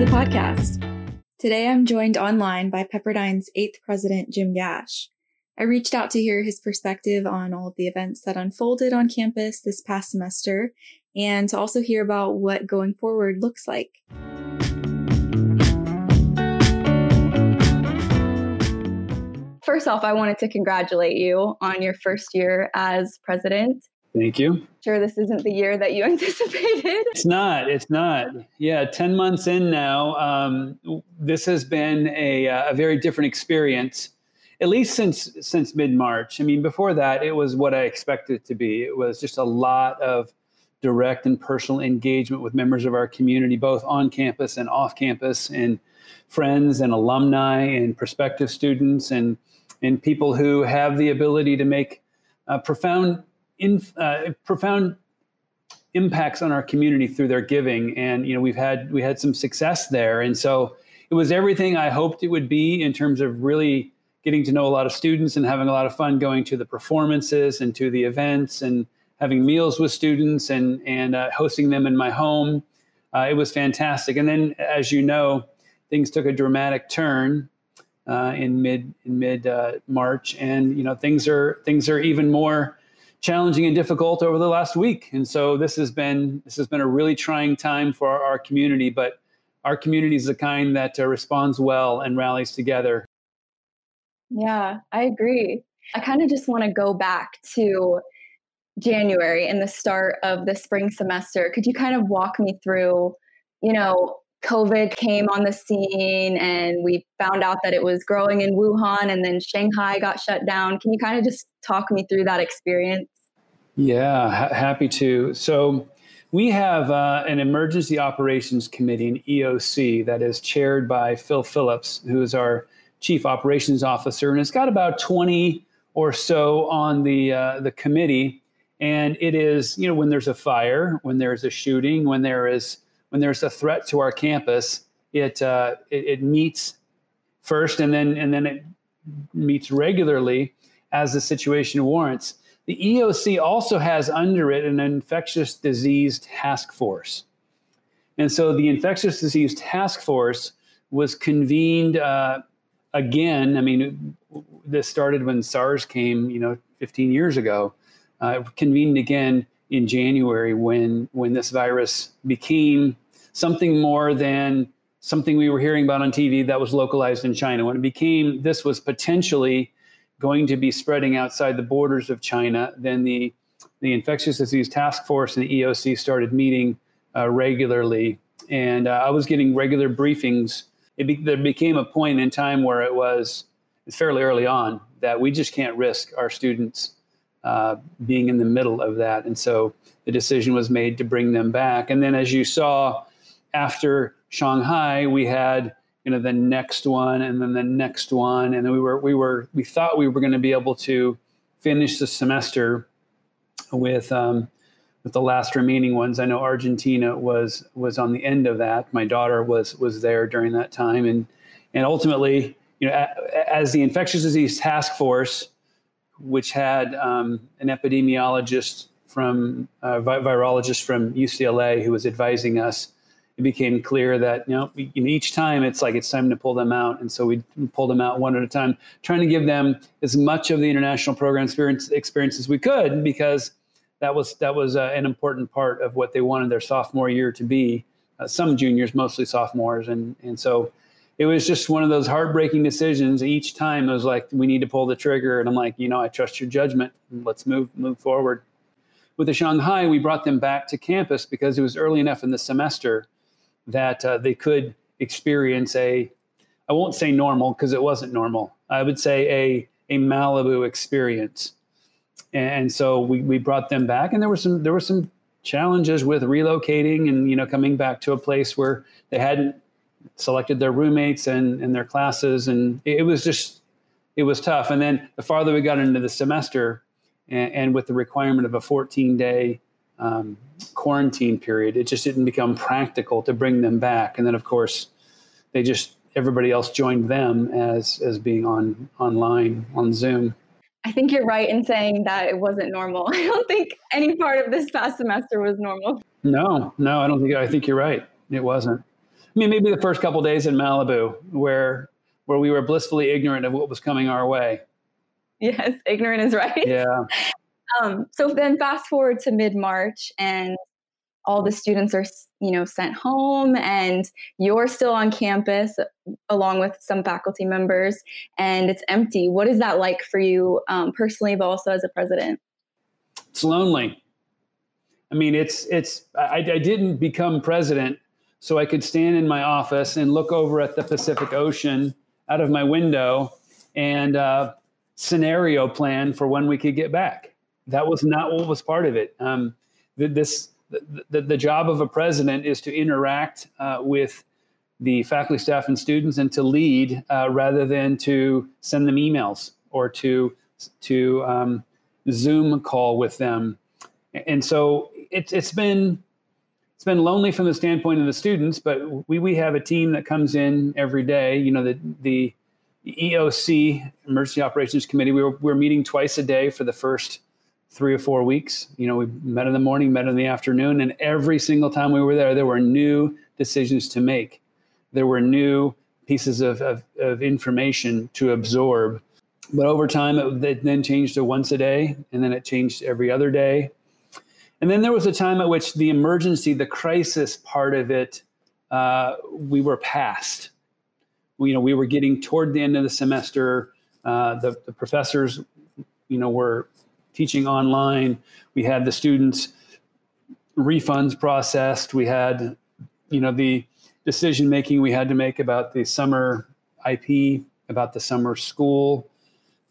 the podcast. Today I'm joined online by Pepperdine's eighth president, Jim Gash. I reached out to hear his perspective on all of the events that unfolded on campus this past semester and to also hear about what going forward looks like. First off, I wanted to congratulate you on your first year as president. Thank you. Sure, this isn't the year that you anticipated. It's not. It's not. Yeah, 10 months in now, um, this has been a, uh, a very different experience at least since since mid March. I mean, before that, it was what I expected it to be. It was just a lot of direct and personal engagement with members of our community, both on campus and off campus, and friends and alumni and prospective students and and people who have the ability to make uh, profound in, uh, profound impacts on our community through their giving. And you know, we've had we had some success there, and so it was everything I hoped it would be in terms of really getting to know a lot of students and having a lot of fun going to the performances and to the events and having meals with students and and uh, hosting them in my home. Uh, it was fantastic. And then, as you know, things took a dramatic turn uh, in mid in mid uh, March, and you know things are things are even more challenging and difficult over the last week. And so this has been this has been a really trying time for our, community, but our community is the kind that uh, responds well and rallies together yeah, I agree. I kind of just want to go back to January and the start of the spring semester. Could you kind of walk me through, you know, COVID came on the scene and we found out that it was growing in Wuhan and then Shanghai got shut down. Can you kind of just talk me through that experience? Yeah, ha- happy to. So, we have uh, an emergency operations committee, an EOC, that is chaired by Phil Phillips, who is our chief operations officer, and it's got about 20 or so on the uh, the committee. And it is, you know, when there's a fire, when there's a shooting, when there is when there's a threat to our campus, it uh, it, it meets first, and then and then it meets regularly as the situation warrants. The EOC also has under it an infectious disease task force. And so the infectious disease task force was convened uh, again, I mean, this started when SARS came, you know, 15 years ago. Uh, convened again in January when when this virus became something more than something we were hearing about on TV that was localized in China. When it became this was potentially going to be spreading outside the borders of China, then the the infectious disease task force and the EOC started meeting uh, regularly, and uh, I was getting regular briefings it be, there became a point in time where it was fairly early on that we just can't risk our students uh, being in the middle of that. And so the decision was made to bring them back. And then, as you saw, after Shanghai, we had you know the next one, and then the next one, and then we were we were we thought we were going to be able to finish the semester with um, with the last remaining ones. I know Argentina was was on the end of that. My daughter was was there during that time, and and ultimately, you know, as the infectious disease task force, which had um, an epidemiologist from uh, virologist from UCLA who was advising us. It became clear that you know, we, each time it's like it's time to pull them out, and so we pulled them out one at a time, trying to give them as much of the international program experience, experience as we could, because that was that was uh, an important part of what they wanted their sophomore year to be. Uh, some juniors, mostly sophomores, and and so it was just one of those heartbreaking decisions. Each time it was like we need to pull the trigger, and I'm like, you know, I trust your judgment. Let's move move forward. With the Shanghai, we brought them back to campus because it was early enough in the semester that uh, they could experience a I won't say normal because it wasn't normal. I would say a a Malibu experience and so we, we brought them back and there were some there were some challenges with relocating and you know coming back to a place where they hadn't selected their roommates and, and their classes and it was just it was tough and then the farther we got into the semester and, and with the requirement of a 14 day um, quarantine period it just didn't become practical to bring them back and then of course they just everybody else joined them as as being on online on zoom I think you're right in saying that it wasn't normal. I don't think any part of this past semester was normal. No, no, I don't think. I think you're right. It wasn't. I mean, maybe the first couple days in Malibu, where where we were blissfully ignorant of what was coming our way. Yes, ignorant is right. Yeah. Um, so then, fast forward to mid March, and all the students are you know sent home and you're still on campus along with some faculty members and it's empty what is that like for you um, personally but also as a president it's lonely i mean it's it's I, I didn't become president so i could stand in my office and look over at the pacific ocean out of my window and uh, scenario plan for when we could get back that was not what was part of it um, this the, the, job of a president is to interact uh, with the faculty, staff, and students and to lead uh, rather than to send them emails or to, to um, Zoom call with them. And so it's, it's been it's been lonely from the standpoint of the students, but we, we have a team that comes in every day. You know, the, the EOC, Emergency Operations Committee, we were, we were meeting twice a day for the first three or four weeks. You know, we met in the morning, met in the afternoon, and every single time we were there, there were new decisions to make. There were new pieces of, of, of information to absorb. But over time, it, it then changed to once a day, and then it changed every other day. And then there was a time at which the emergency, the crisis part of it, uh, we were past. We, you know, we were getting toward the end of the semester. Uh, the, the professors, you know, were teaching online. We had the students' refunds processed. We had, you know, the decision making we had to make about the summer IP, about the summer school,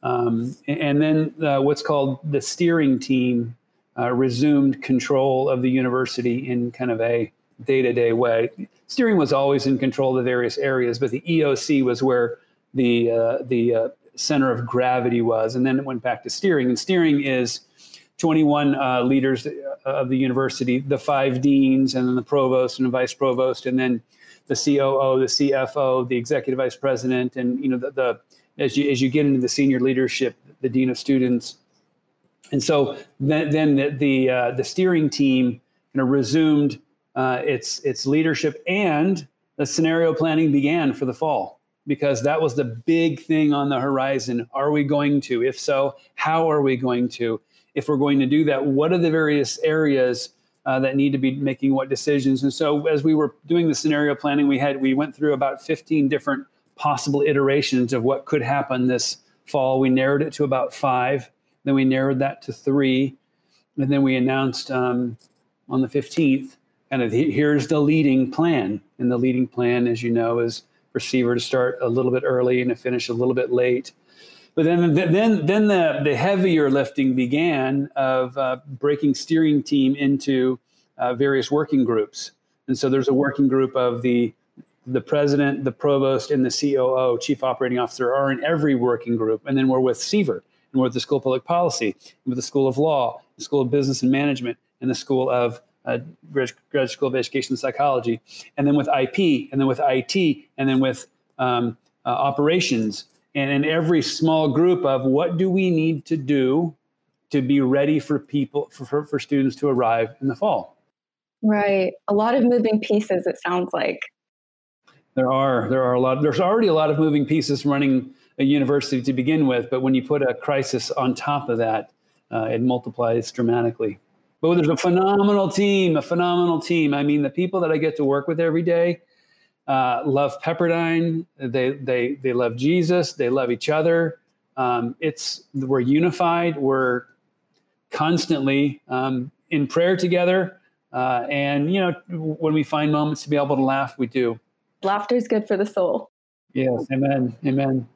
um, and then uh, what's called the steering team uh, resumed control of the university in kind of a day-to-day way. Steering was always in control of the various areas, but the EOC was where the uh, the uh, center of gravity was. And then it went back to steering. And steering is 21 uh, leaders of the university, the five deans, and then the provost and the vice provost, and then the COO, the CFO, the executive vice president, and you know the, the as you as you get into the senior leadership, the dean of students. And so then, then the the, uh, the steering team you know, resumed uh, its its leadership, and the scenario planning began for the fall because that was the big thing on the horizon. Are we going to? If so, how are we going to? If we're going to do that, what are the various areas uh, that need to be making what decisions? And so, as we were doing the scenario planning, we had we went through about 15 different possible iterations of what could happen this fall. We narrowed it to about five. Then we narrowed that to three, and then we announced um, on the 15th, kind of here's the leading plan. And the leading plan, as you know, is receiver to start a little bit early and to finish a little bit late. But then, then, then the, the heavier lifting began of uh, breaking steering team into uh, various working groups. And so there's a working group of the the president, the provost, and the COO, chief operating officer, are in every working group. And then we're with Seaver, and we're with the School of Public Policy, and with the School of Law, the School of Business and Management, and the School of uh, Graduate School of Education and Psychology, and then with IP, and then with IT, and then with um, uh, operations, and in every small group of what do we need to do to be ready for people for, for, for students to arrive in the fall. Right, a lot of moving pieces. It sounds like there are there are a lot. There's already a lot of moving pieces running a university to begin with, but when you put a crisis on top of that, uh, it multiplies dramatically. But there's a phenomenal team, a phenomenal team. I mean, the people that I get to work with every day uh, love Pepperdine. They they they love Jesus. They love each other. Um, it's we're unified. We're constantly um, in prayer together. Uh, and you know, when we find moments to be able to laugh, we do. Laughter is good for the soul. Yes, amen, amen.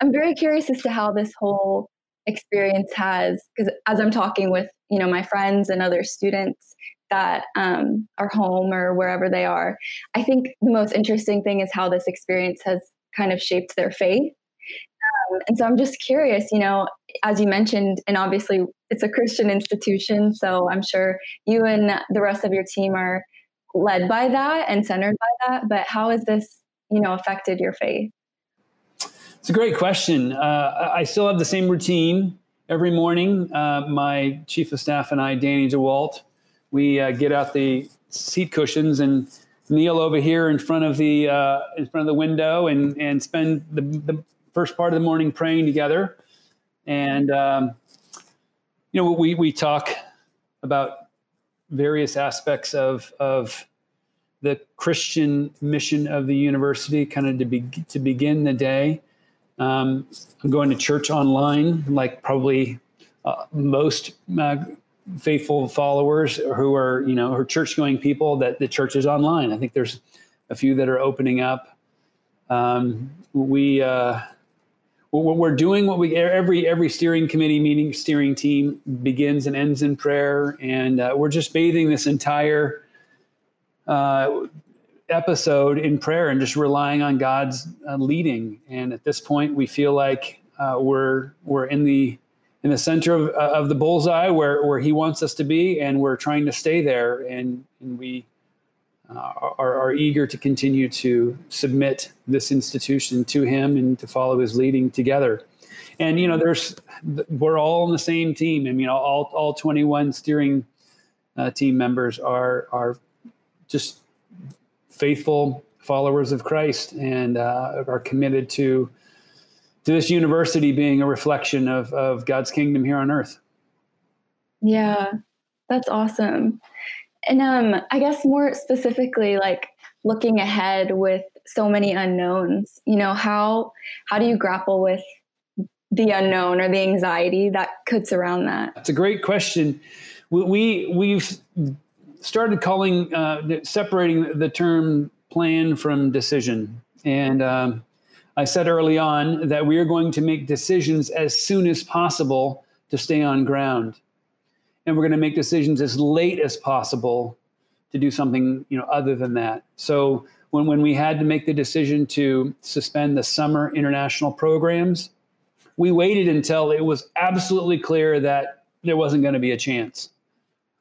I'm very curious as to how this whole experience has because as i'm talking with you know my friends and other students that um, are home or wherever they are i think the most interesting thing is how this experience has kind of shaped their faith. Um, and so i'm just curious you know as you mentioned and obviously it's a christian institution so i'm sure you and the rest of your team are led by that and centered by that but how has this you know affected your faith it's a great question. Uh, I still have the same routine every morning. Uh, my chief of staff and I, Danny DeWalt, we uh, get out the seat cushions and kneel over here in front of the uh, in front of the window and and spend the, the first part of the morning praying together. And um, you know, we we talk about various aspects of of the Christian mission of the university, kind of to be to begin the day. Um, I'm going to church online, like probably uh, most uh, faithful followers who are, you know, are church going people. That the church is online. I think there's a few that are opening up. Um, we uh, we're doing what we every every steering committee meeting steering team begins and ends in prayer and uh, we're just bathing this entire uh, episode in prayer and just relying on god's uh, leading and at this point we feel like uh, we're we're in the in the center of, uh, of the bullseye where where he wants us to be and we're trying to stay there and and we uh, are, are, eager to continue to submit this institution to him and to follow his leading together. And you know, there's we're all on the same team. I mean, all all 21 steering uh, team members are are just faithful followers of Christ and uh, are committed to to this university being a reflection of of God's kingdom here on earth. Yeah, that's awesome. And um, I guess more specifically, like looking ahead with so many unknowns, you know, how how do you grapple with the unknown or the anxiety that could surround that? It's a great question. We, we have started calling uh, separating the term plan from decision, and um, I said early on that we are going to make decisions as soon as possible to stay on ground. And we're going to make decisions as late as possible to do something you know other than that. So when, when we had to make the decision to suspend the summer international programs we waited until it was absolutely clear that there wasn't going to be a chance.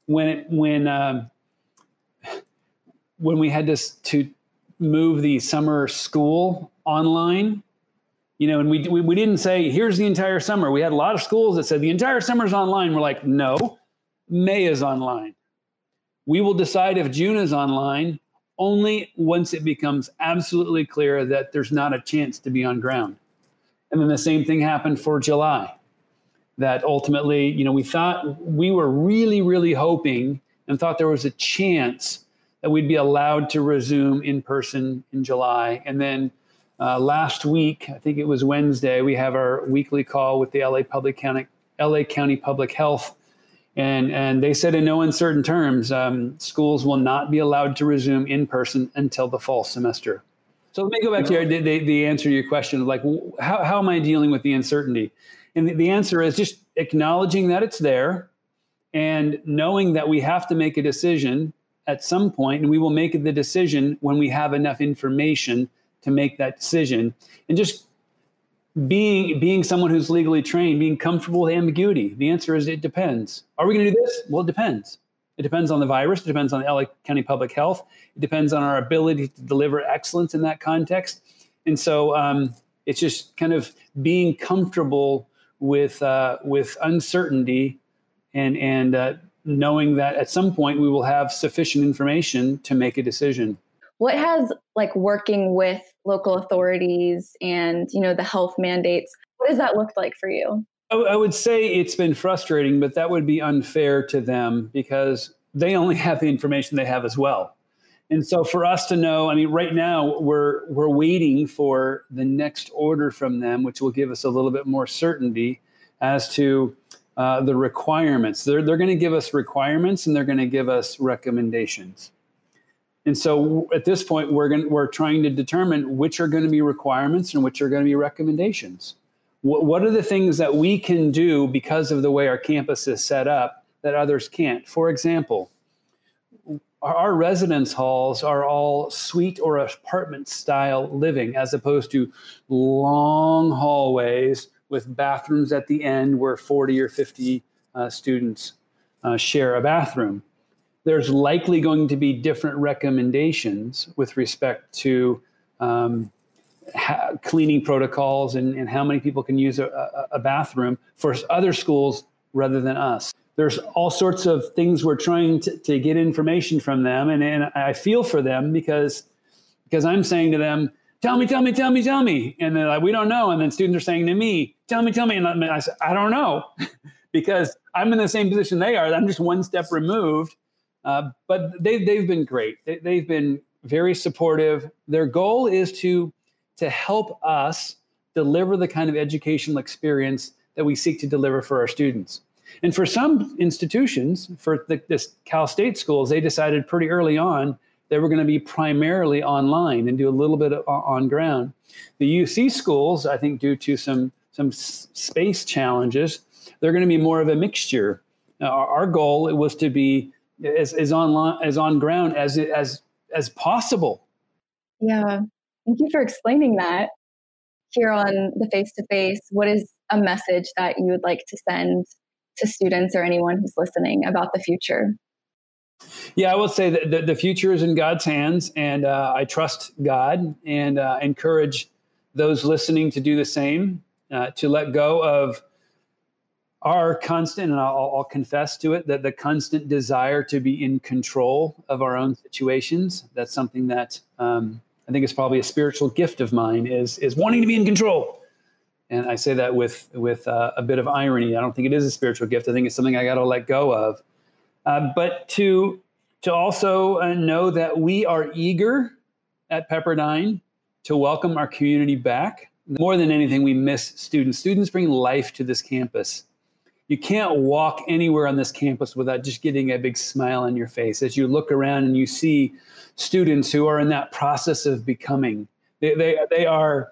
When it when um, when we had to to move the summer school online you know and we, we we didn't say here's the entire summer we had a lot of schools that said the entire summer's online we're like no May is online. We will decide if June is online only once it becomes absolutely clear that there's not a chance to be on ground. And then the same thing happened for July. That ultimately, you know, we thought we were really, really hoping and thought there was a chance that we'd be allowed to resume in person in July. And then uh, last week, I think it was Wednesday, we have our weekly call with the LA Public County, LA County Public Health and, and they said in no uncertain terms, um, schools will not be allowed to resume in person until the fall semester. So let me go back to the, the, the answer to your question of like, how, how am I dealing with the uncertainty? And the, the answer is just acknowledging that it's there and knowing that we have to make a decision at some point, and we will make the decision when we have enough information to make that decision. And just being being someone who's legally trained, being comfortable with ambiguity? The answer is it depends. Are we going to do this? Well, it depends. It depends on the virus. It depends on the LA County Public Health. It depends on our ability to deliver excellence in that context. And so um, it's just kind of being comfortable with uh, with uncertainty and and uh, knowing that at some point we will have sufficient information to make a decision. What has like working with local authorities and you know the health mandates what does that look like for you? I would say it's been frustrating but that would be unfair to them because they only have the information they have as well. And so for us to know i mean right now we're we're waiting for the next order from them which will give us a little bit more certainty as to uh, the requirements they're, they're going to give us requirements and they're going to give us recommendations and so at this point, we're going we're trying to determine which are going to be requirements and which are going to be recommendations. What, what are the things that we can do because of the way our campus is set up that others can't? For example, our residence halls are all suite or apartment style living as opposed to long hallways with bathrooms at the end where 40 or 50 uh, students uh, share a bathroom there's likely going to be different recommendations with respect to um, ha- cleaning protocols and, and, how many people can use a, a, bathroom for other schools rather than us. there's all sorts of things we're trying to, to get information from them, and, and I feel for them because because I'm saying to them, "Tell me, tell me, tell me, tell me," and they're like, "We don't know," and then students are saying to me, "Tell me, tell me," and I, said, "I don't know," because I'm in the same position they are. I'm just one step removed, uh, but they they've been great. They, they've been very supportive. Their goal is to to help us deliver the kind of educational experience that we seek to deliver for our students. And for some institutions, for the this Cal State schools, they decided pretty early on they were going to be primarily online and do a little bit of, on ground. The UC schools, I think, due to some some space challenges, they're going to be more of a mixture. Uh, our, our, goal was to be as, as online as on ground as as as possible. Yeah, thank you for explaining that. Here on the face to face, what is a message that you would like to send to students or anyone who's listening about the future? Yeah, I will say that the, the future is in God's hands, and uh, I trust God and uh, encourage those listening to do the same, uh, to let go of our constant, and I'll, I'll, confess to it, that the constant desire to be in control of our own situations. That's something that um, I think is probably a spiritual gift of mine is is wanting to be in control and I say that with with uh, a bit of irony. I don't think it is a spiritual gift. I think it's something I got to let go of. Uh, but to to also uh, know that we are eager at Pepperdine to welcome our community back. More than anything, we miss students. Students bring life to this campus. You can't walk anywhere on this campus without just getting a big smile on your face as you look around and you see students who are in that process of becoming. They, they, they are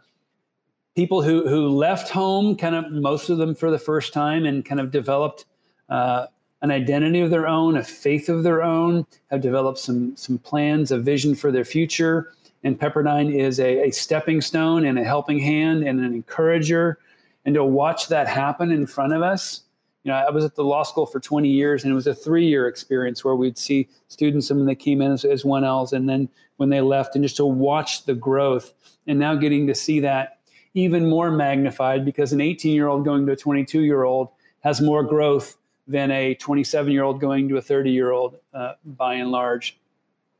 people who who left home, kind of most of them for the first time, and kind of developed uh, an identity of their own, a faith of their own, have developed some some plans, a vision for their future. And Pepperdine is a, a stepping stone and a helping hand and an encourager. And to watch that happen in front of us, you know, I was at the law school for 20 years, and it was a three-year experience where we'd see students when they came in as, as 1Ls, and then when they left, and just to watch the growth, and now getting to see that even more magnified because an 18 year old going to a 22 year old has more growth than a 27 year old going to a 30 year old uh, by and large.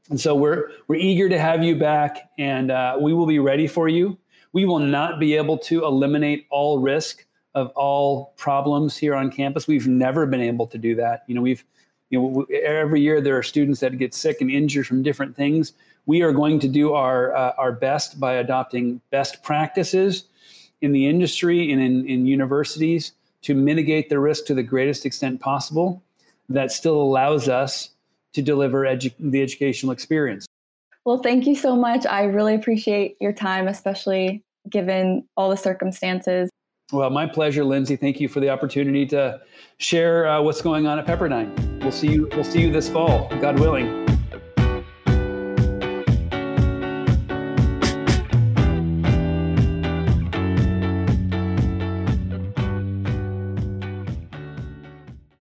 And so we're, we're eager to have you back and uh, we will be ready for you. We will not be able to eliminate all risk of all problems here on campus. We've never been able to do that. You know, we've, you know, every year there are students that get sick and injured from different things we are going to do our uh, our best by adopting best practices in the industry and in, in universities to mitigate the risk to the greatest extent possible that still allows us to deliver edu- the educational experience. Well, thank you so much. I really appreciate your time, especially given all the circumstances. Well, my pleasure, Lindsay. Thank you for the opportunity to share uh, what's going on at Pepperdine. We'll see you. We'll see you this fall, God willing.